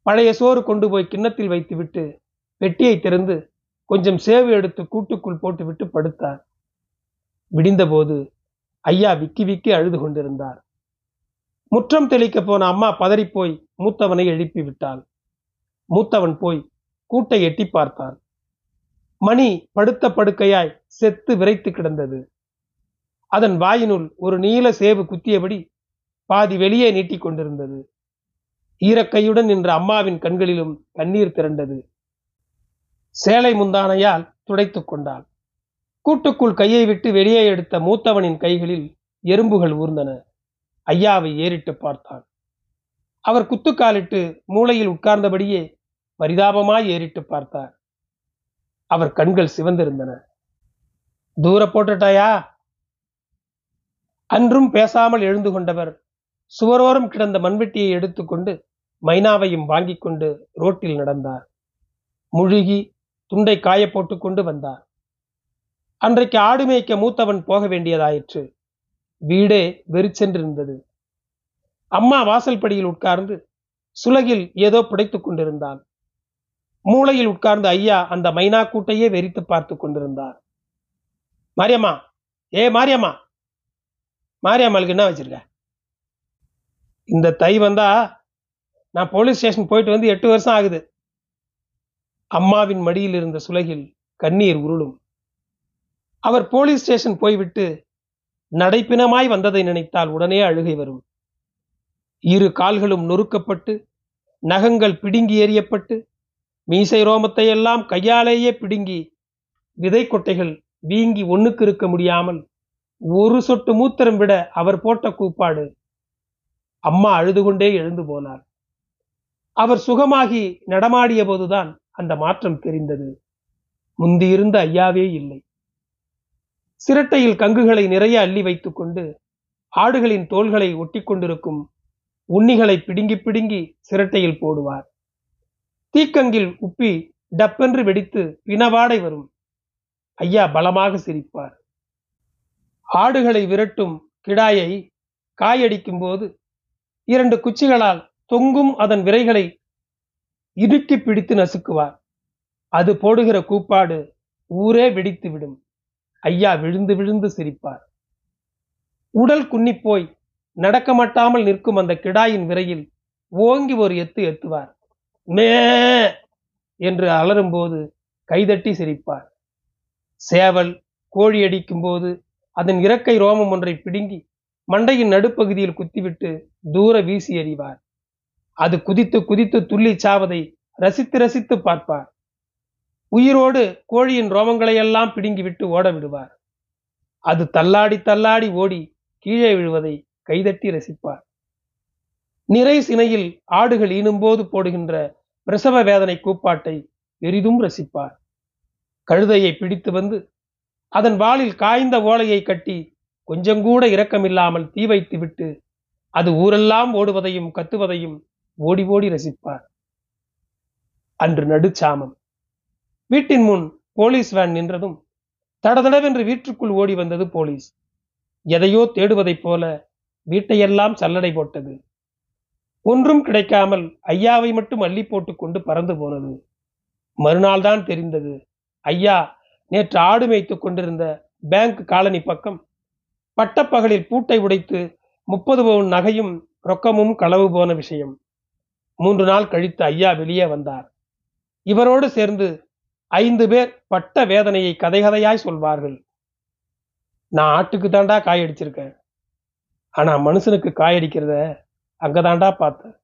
பழைய சோறு கொண்டு போய் கிண்ணத்தில் வைத்துவிட்டு பெட்டியை திறந்து கொஞ்சம் சேவு எடுத்து கூட்டுக்குள் போட்டுவிட்டு படுத்தார். விடிந்தபோது ஐயா விக்கி விக்கி அழுது கொண்டிருந்தார். முற்றம் தெளிக்க போன அம்மா பதறிப்போய் மூத்தவனை எழுப்பி விட்டாள். மூத்தவன் போய் கூட்டை எட்டி பார்த்தான். மணி படுத்த படுக்கையாய் செத்து விரைத்து கிடந்தது. அதன் வாயினுள் ஒரு நீல சேவு குத்தியபடி பாதி வெளியே நீட்டிக் கொண்டிருந்தது. ஈரக்கையுடன் நின்ற அம்மாவின் கண்களிலும் கண்ணீர் திரண்டது. சேலை முந்தானையால் துடைத்துக் கொண்டாள். கூட்டுக்குள் கையை விட்டு வெளியே எடுத்த மூத்தவனின் கைகளில் எறும்புகள் ஊர்ந்தன. ஐயாவை ஏறிட்டு பார்த்தான். அவர் குத்துக்காலிட்டு மூளையில் உட்கார்ந்தபடியே பரிதாபமாய் ஏறிட்டு பார்த்தார். அவர் கண்கள் சிவந்திருந்தன. தூர போட்டுட்டாயா? அன்றும் பேசாமல் எழுந்து கொண்டவர். சுவரோரம் கிடந்த மண்வெட்டியை எடுத்துக்கொண்டு மைனாவையும் வாங்கிக் கொண்டு ரோட்டில் நடந்தார். முழுகி துண்டை காய போட்டுக்கொண்டு வந்தார். அன்றைக்கு ஆடு மேய்க்க மூத்தவன் போக வேண்டியதாயிற்று. வீடே வெறிச்சென்றிருந்தது. அம்மா வாசல் படியில் உட்கார்ந்து சுலகில் ஏதோ புடைத்துக் கொண்டிருந்தான். மூளையில் உட்கார்ந்த ஐயா அந்த மைனா கூட்டையே வெறித்து பார்த்து கொண்டிருந்தார். மாரியம்மா ஏ மாரியம்மா மாரியம்மாளுக்கு என்ன வச்சிருக்க? இந்த தை வந்தா நான் போலீஸ் ஸ்டேஷன் போயிட்டு வந்து எட்டு வருஷம் ஆகுது. அம்மாவின் மடியில் இருந்த சுலகில் கண்ணீர் உருளும். அவர் போலீஸ் ஸ்டேஷன் போய்விட்டு நடைப்பினமாய் வந்ததை நினைத்தால் உடனே அழுகை வரும். இரு கால்களும் நொறுக்கப்பட்டு நகங்கள் பிடுங்கி எறியப்பட்டு மீசை ரோமத்தை எல்லாம் கையாலேயே பிடுங்கி விதை கொட்டைகள் வீங்கி ஒண்ணுக்கு இருக்க முடியாமல் ஒரு சொட்டு மூத்திரம் விட அவர் போட்ட கூப்பாடு. அம்மா அழுது கொண்டே எழுந்து போனார். அவர் சுகமாகி நடமாடிய போதுதான் அந்த மாற்றம் தெரிந்தது. முந்தியிருந்த ஐயாவே இல்லை. சிரட்டையில் கங்குகளை நிறைய அள்ளி வைத்துக் கொண்டு ஆடுகளின் தோள்களை ஒட்டி கொண்டிருக்கும் உண்ணிகளை பிடுங்கி பிடுங்கி சிரட்டையில் போடுவார். தீக்கங்கில் உப்பி டப்பென்று வெடித்து பிணவாடை வரும். ஐயா பலமாக சிரிப்பார். ஆடுகளை விரட்டும் கிடாயை காயடிக்கும் போது இரண்டு குச்சிகளால் தொங்கும் அதன் விரைகளை இடுக்கி பிடித்து நசுக்குவார். அது போடுகிற கூப்பாடு ஊரே வெடித்து விடும். ஐயா விழுந்து விழுந்து சிரிப்பார். உடல் குன்னிப்போய் நடக்க மாட்டாமல் நிற்கும் அந்த கிடாயின் விரையில் ஓங்கி ஒரு எத்து எத்துவார். மே என்று அலறும்போது கைதட்டி சிரிப்பார். சேவல் கோழி அடிக்கும் போது அதன் இறக்கை ரோமம் ஒன்றை பிடுங்கி மண்டையின் நடுப்பகுதியில் குத்திவிட்டு தூர வீசி எறிவார். அது குதித்து குதித்து துள்ளி சாவதை ரசித்து ரசித்து பார்ப்பார். உயிரோடு கோழியின் ரோமங்களையெல்லாம் பிடுங்கிவிட்டு ஓட விடுவார் அது தள்ளாடி தள்ளாடி ஓடி கீழே விழுவதை கைதட்டி ரசிப்பார். நிறை சினையில் ஆடுகள் ஈனும்போது போடுகின்ற பிரசவ வேதனை கூப்பாட்டை பெரிதும் ரசிப்பார். கழுதையை பிடித்து வந்து அதன் வாளில் காய்ந்த ஓலையை கட்டி கொஞ்சங்கூட இரக்கமில்லாமல் தீ வைத்து விட்டு அது ஊரெல்லாம் ஓடுவதையும் கத்துவதையும் ஓடி ஓடி ரசிப்பார். அன்று நடுச்சாமம். வீட்டின் முன் போலீஸ் வேன் நின்றதும் தடதடவென்று வீட்டுக்குள் ஓடி வந்தது போலீஸ். எதையோ தேடுவதைப் போல வீட்டையெல்லாம் சல்லடை போட்டது. ஒன்றும் கிடைக்காமல் ஐயாவை மட்டும் அள்ளி போட்டு கொண்டு பறந்து போனது. மறுநாள் தான் தெரிந்தது. ஐயா நேற்று ஆடு மேய்த்து கொண்டிருந்த பேங்க் காலனி பக்கம் பட்டப்பகலில் பூட்டை உடைத்து முப்பது பவுன் நகையும் ரொக்கமும் களவு போன விஷயம். மூன்று நாள் கழித்து ஐயா வெளியே வந்தார். இவரோடு சேர்ந்து ஐந்து பேர் பட்ட வேதனையை கதை கதையாய் சொல்வார்கள். நான் ஆட்டுக்கு தாண்டா காய் அடிச்சிருக்கேன் ஆனா மனுஷனுக்கு காய் அங்கே தாண்டா பார்த்தேன்.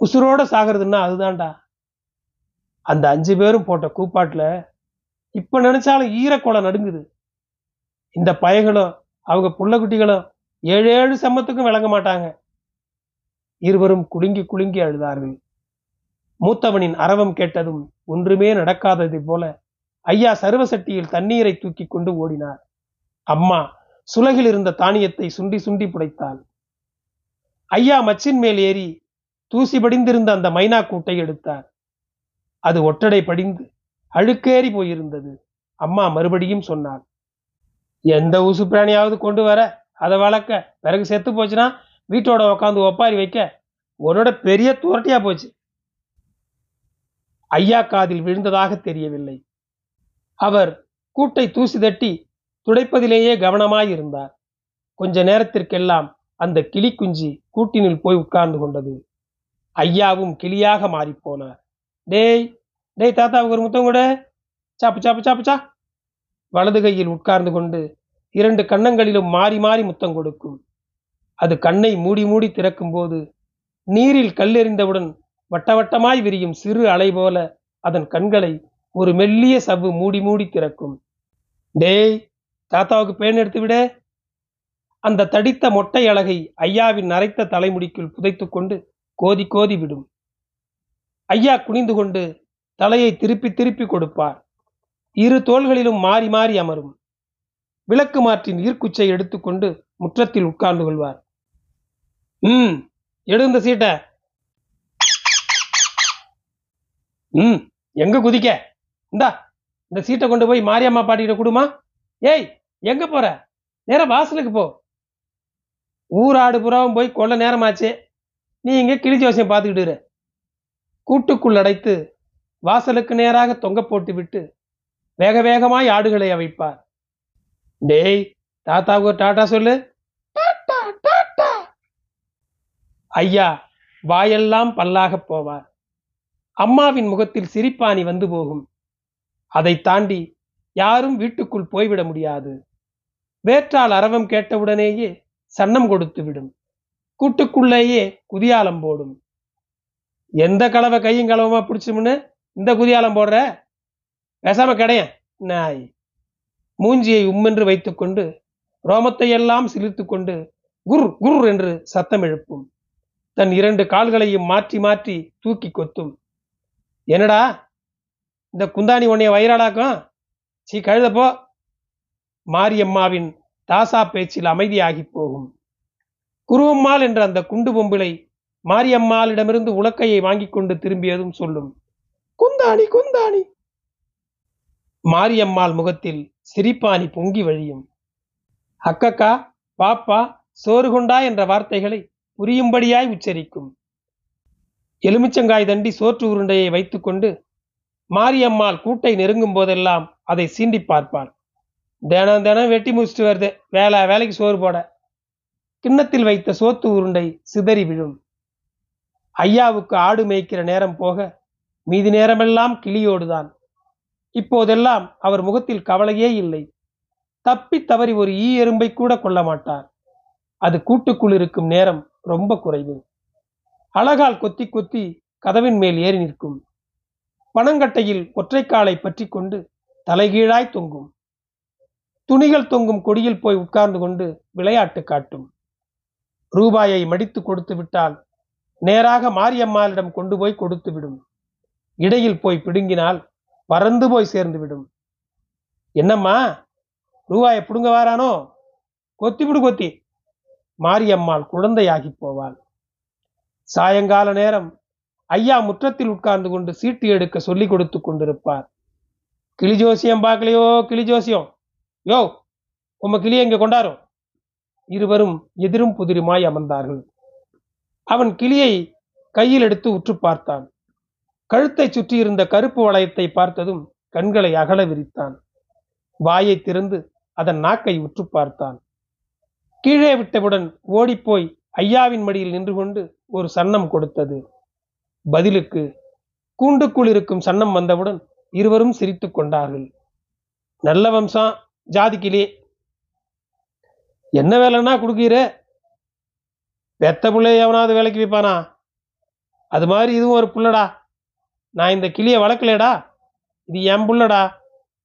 உசுரோட சாகிறதுன்னா அதுதான்டா. அந்த அஞ்சு பேரும் போட்ட கூப்பாட்டுல இப்ப நினைச்சாலும் ஈரக்கொலை நடுங்குது. இந்த பயங்களும் அவங்க புள்ள குட்டிகளும் ஏழு ஏழு சம்மத்துக்கும் விளங்க மாட்டாங்க. இருவரும் குலுங்கி குலுங்கி அழுதார்கள். மூத்தவனின் அரவம் கேட்டதும் ஒன்றுமே நடக்காததை போல ஐயா சர்வசட்டியில் தண்ணீரை தூக்கி கொண்டு ஓடினார். அம்மா சுலகில் இருந்த தானியத்தை சுண்டி சுண்டி புடைத்தாள். ஐயா மச்சின் மேல் ஏறி தூசி படிந்திருந்த அந்த மைனா கூட்டை எடுத்தார். அது ஒற்றடை படிந்து அழுக்கேறி போயிருந்தது. அம்மா மறுபடியும் சொன்னாள் எந்த ஊசு பிராணியாவது கொண்டு வர அதை வளர்க்க. பிறகு செத்து போச்சுன்னா வீட்டோட உக்காந்து ஒப்பாரி வைக்க. உன்னோட பெரிய துரட்டியா போச்சு. ஐயா காதில் விழுந்ததாக தெரியவில்லை. அவர் கூட்டை தூசி தட்டி துடைப்பதிலேயே கவனமாயிருந்தார். கொஞ்ச நேரத்திற்கெல்லாம் அந்த கிளிக்குஞ்சி கூட்டினில் போய் உட்கார்ந்து கொண்டது. ஐயாவும் கிளியாக மாறிப்போனார் டேய் டேய் தாத்தாவுக்கு ஒரு முத்தம் கூட. சாப்பு சாப்பு சாப்புச்சா வலது கையில் உட்கார்ந்து கொண்டு இரண்டு கன்னங்களிலும் மாறி மாறி முத்தம் கொடுக்கும். அது கண்ணை மூடி மூடி திறக்கும் போது நீரில் கல்லெறிந்தவுடன் வட்டவட்டமாய் விரியும் சிறு அலை போல அதன் கண்களை ஒரு மெல்லிய சவ்வு மூடி மூடி திறக்கும். டேய் தாத்தாவுக்கு பேன் எடுத்து விட. அந்த தடித்த மொட்டை அழகை ஐயாவின் நரைத்த தலைமுடிக்குள் புதைத்துக் கொண்டு கோதி கோதி விடும். ஐயா குனிந்து கொண்டு தலையை திருப்பி திருப்பி கொடுப்பார். இரு தோள்களிலும் மாறி மாறி அமரும். விளக்கு மாற்றின் ஈர்க்குச்சை எடுத்துக்கொண்டு முற்றத்தில் உட்கார்ந்து கொள்வார். ம் எடுந்த சீட்டை. ம் எங்க குதிக்க? இந்தா இந்த சீட்டை கொண்டு போய் மாரியம்மா பாட்டிகிட்ட கொடுமா. ஏய் எங்க போற? நேர வாசலுக்கு போ. ஊராடு புறாவும் போய் கொள்ள நேரமாச்சு. நீ இங்க கிளி ஜோசியம் பார்த்துக்கிட்டு இரு. கூட்டுக்குள் அடைத்து வாசலுக்கு நேராக தொங்க போட்டு விட்டு வேக வேகமாய் ஆடுகளை அவைப்பார். டேய் தாத்தாவுக்கு ஒரு டாட்டா சொல்லு. ஐயா வாயெல்லாம் பல்லாக போவார். அம்மாவின் முகத்தில் சிரிப்பாணி வந்து போகும். அதை தாண்டி யாரும் வீட்டுக்குள் போய்விட முடியாது. வேற்றால் அரவம் கேட்டவுடனேயே சன்னம் கொடுத்து விடும். கூட்டுக்குள்ளேயே குதியாலம் போடும். எந்த கலவை கையும் கலவமா பிடிச்சோம்னு இந்த குதியாலம் போடுற? பேசாம கிடையா? நாய். மூஞ்சியை உம்மென்று வைத்துக்கொண்டு ரோமத்தை எல்லாம் சிலிர்த்து கொண்டு குர் குர் என்று சத்தம் எழுப்பும். தன் இரண்டு கால்களையும் மாற்றி மாற்றி தூக்கி கொத்தும். என்னடா? இந்த குந்தாணி உன்னைய வயிறாளாக்கும்? சீ கழுதப்போ மாரியம்மாவின் தாசா பேச்சில் அமைதியாகி போகும். குருவம்மாள் என்ற அந்த குண்டு பொம்பிளை மாரியம்மாளிடமிருந்து உலக்கையை வாங்கிக் கொண்டு திரும்பியதும் சொல்லும். குந்தாணி குந்தாணி. மாரியம்மாள் முகத்தில் சிரிப்பாணி பொங்கி வழியும். அக்கக்கா பாப்பா சோறு கொண்டா என்ற வார்த்தைகளை புரியும்படியாய் உச்சரிக்கும். எலுமிச்சங்காய் தண்டி சோற்று உருண்டையை வைத்துக்கொண்டு மாரியம்மாள் கூட்டை நெருங்கும் போதெல்லாம் அதை சீண்டி பார்ப்பாள். தினம் தினம் வெட்டி முடிச்சுட்டு வருது. வேலை வேலைக்கு சோறு போட. கிண்ணத்தில் வைத்த சோத்து உருண்டை சிதறி விழும். ஐயாவுக்கு ஆடு மேய்க்கிற நேரம் போக மீதி நேரமெல்லாம் கிளியோடுதான். இப்போதெல்லாம் அவர் முகத்தில் கவலையே இல்லை. தப்பி தவறி ஒரு ஈ எறும்பை கூட கொள்ள மாட்டார். அது கூட்டுக்குள் இருக்கும் நேரம் ரொம்ப குறைவு. அழகால் கொத்தி கொத்தி கதவின் மேல் ஏறி நிற்கும். பனங்கட்டையில் ஒற்றைக்காலை பற்றி கொண்டு தலைகீழாய் தொங்கும். துணிகள் தொங்கும் கொடியில் போய் உட்கார்ந்து கொண்டு விளையாட்டு காட்டும். ரூபாயை மடித்து கொடுத்து விட்டால் நேராக மாரியம்மாளிடம் கொண்டு போய் கொடுத்து விடும். இடையில் போய் பிடுங்கினால் பறந்து போய் சேர்ந்து விடும். என்னம்மா? ரூபாயை பிடுங்க வாரானோ? கொத்தி விடு கொத்தி. மாரியம்மாள் குழந்தையாகி போவாள். சாயங்கால நேரம் ஐயா முற்றத்தில் உட்கார்ந்து கொண்டு சீட்டு எடுக்க சொல்லி கொடுத்து கொண்டிருப்பார். கிளி ஜோசியம் பார்க்கலையோ? கிளி ஜோசியம் யோ உம்ம கிளியை இங்க கொண்டாரும் இருவரும் எதிரும் புதிருமாய் அமர்ந்தார்கள். அவன் கிளியை கையில் எடுத்து உற்று பார்த்தான். கழுத்தை சுற்றியிருந்த கருப்பு வளையத்தை பார்த்ததும் கண்களை அகல விரித்தான். வாயை திறந்து அதன் நாக்கை உற்று பார்த்தான். கீழே விட்டவுடன் ஓடிப்போய் ஐயாவின் மடியில் நின்று கொண்டு ஒரு சன்னம் கொடுத்தது. பதிலுக்கு கூண்டுக்குள் இருக்கும் சன்னம் வந்தவுடன் இருவரும் சிரித்துக் கொண்டார்கள். நல்ல வம்சம் ஜாதிக்கிளி. என்ன வேலைன்னா கொடுக்கிற பெத்த பிள்ளை எவனாவது வேலைக்கு வைப்பானா? அது மாதிரி இதுவும் ஒரு புள்ளடா. நான் இந்த கிளியை வளர்க்கலடா இது என் புள்ளடா.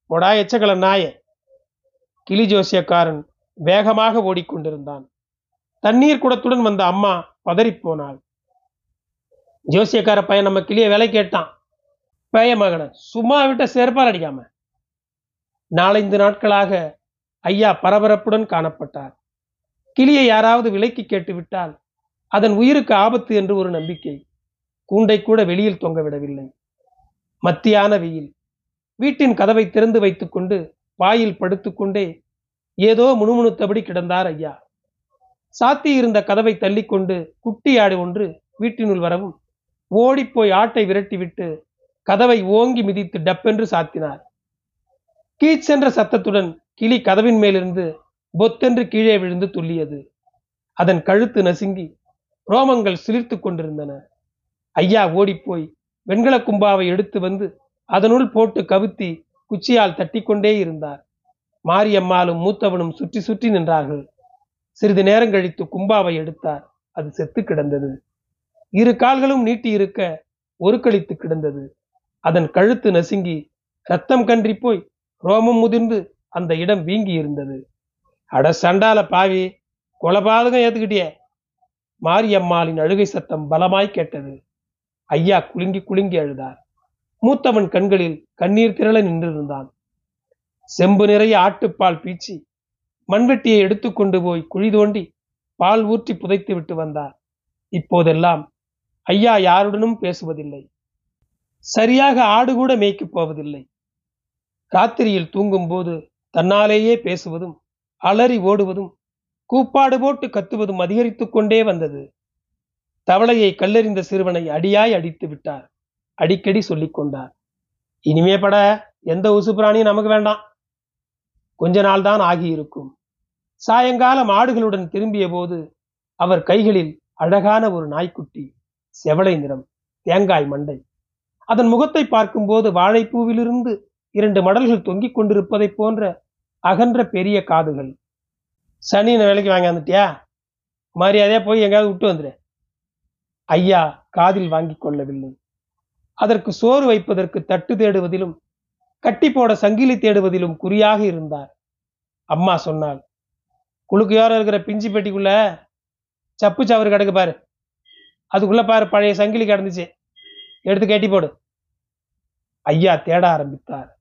ஒடா எச்சக்கல நாயே. கிளி ஜோசியக்காரன் வேகமாக ஓடிக்கொண்டிருந்தான். தண்ணீர் குடத்துடன் வந்த அம்மா பதறிப்போனாள் ஜோசியக்கார பையன் நம்ம கிளியை வேலை கேட்டான். பைய மகனை சும்மா விட்ட செருப்பால் அடிக்காம. நாலைந்து நாட்களாக ஐயா பரபரப்புடன் காணப்பட்டார். கிளியை யாராவது விலைக்கு கேட்டுவிட்டால் அதன் உயிருக்கு ஆபத்து என்று ஒரு நம்பிக்கை கூண்டை கூட வெளியில் தொங்க விடவில்லை. மத்தியான வெயில். வீட்டின் கதவை திறந்து வைத்துக்கொண்டு வாயில் படுத்துக்கொண்டே ஏதோ முணுமுணுத்தபடி கிடந்தார் ஐயா. சாத்தியிருந்த கதவை தள்ளிக்கொண்டு குட்டி ஆடு ஒன்று வீட்டினுள் வரவும் ஓடிப்போய் ஆட்டை விரட்டிவிட்டு கதவை ஓங்கி மிதித்து டப்பென்று சாத்தினார். கீச்சென்ற சத்தத்துடன் கிளி கதவின் மேலிருந்து பொத்தென்று கீழே விழுந்து துள்ளியது. அதன் கழுத்து நசுங்கி ரோமங்கள் சிலிர்த்து கொண்டிருந்தன. ஐயா ஓடிப்போய் வெண்கல கும்பாவை எடுத்து வந்து அதனுள் போட்டு கவுத்தி குச்சியால் தட்டிக்கொண்டே இருந்தார். மாரியம்மாளும் மூத்தவனும் சுற்றி சுற்றி நின்றார்கள். சிறிது நேரம் கழித்து கும்பாவை எடுத்தார். அது செத்து கிடந்தது. இரு கால்களும் நீட்டி இருக்க ஒரு கழித்து கிடந்தது. அதன் கழுத்து நசுங்கி ரத்தம் கன்றி போய் ரோமம் முதிர்ந்து அந்த இடம் வீங்கி இருந்தது. அட சண்டால பாவி கொலபாதகம் ஏத்துக்கிட்டியே. மாரியம்மாளின் அழுகை சத்தம் பலமாய் கேட்டது. ஐயா குலுங்கி குலுங்கி அழுதார். மூத்தவன் கண்களில் கண்ணீர் திரள நின்றிருந்தான். செம்பு நிறைய ஆட்டுப்பால் பீச்சி மண்வெட்டியை எடுத்துக்கொண்டு போய் குழி தோண்டி பால் ஊற்றி புதைத்து விட்டு வந்தார். இப்போதெல்லாம் ஐயா யாருடனும் பேசுவதில்லை. சரியாக ஆடு கூட மேய்க்கப் போவதில்லை. ராத்திரியில் தூங்கும்போது தன்னாலேயே பேசுவதும் அலறி ஓடுவதும் கூப்பாடு போட்டு கத்துவதும் அதிகரித்துக் கொண்டே வந்தது. தவளையை கல்லெறிந்த சிறுவனை அடியாய் அடித்து விட்டார். அடிக்கடி சொல்லிக் கொண்டார் இனிமே பட எந்த உசு பிராணியும் நமக்கு வேண்டாம். கொஞ்ச நாள் தான் ஆகியிருக்கும். சாயங்காலம் ஆடுகளுடன் திரும்பிய போது அவர் கைகளில் அழகான ஒரு நாய்க்குட்டி செவளை நிறம் தேங்காய் மண்டை. அதன் முகத்தை பார்க்கும்போது வாழைப்பூவிலிருந்து இரண்டு மடல்கள் தொங்கிக் கொண்டிருப்பதைப் போன்ற அகன்ற பெரிய காதுகள். சனின வேலைக்கு வாங்க வந்துட்டியா? மரியாதையா போய் எங்கேயாவது விட்டு வந்துரு ஐயா காதில் வாங்கி கொள்ளவில்லை. அதற்கு சோறு வைப்பதற்கு தட்டு தேடுவதிலும் கட்டி போட சங்கிலி தேடுவதிலும் குறியாக இருந்தார். அம்மா சொன்னாள் குழுக்கையோர இருக்கிற பிஞ்சு பெட்டிக்குள்ள சப்பு சவறு கிடக்கு பாரு. அதுக்குள்ள பாரு பழைய சங்கிலி கிடந்துச்சு. எடுத்து கட்டி போடு. ஐயா தேட ஆரம்பித்தார்.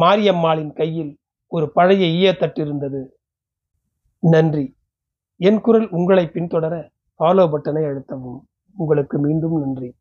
மாரியம்மாளின் கையில் ஒரு பழைய ஈயத்தட்டு இருந்தது. நன்றி. என் குரல் உங்களை பின்தொடர ஃபாலோ பட்டனை அழுத்தவும். உங்களுக்கு மீண்டும் நன்றி.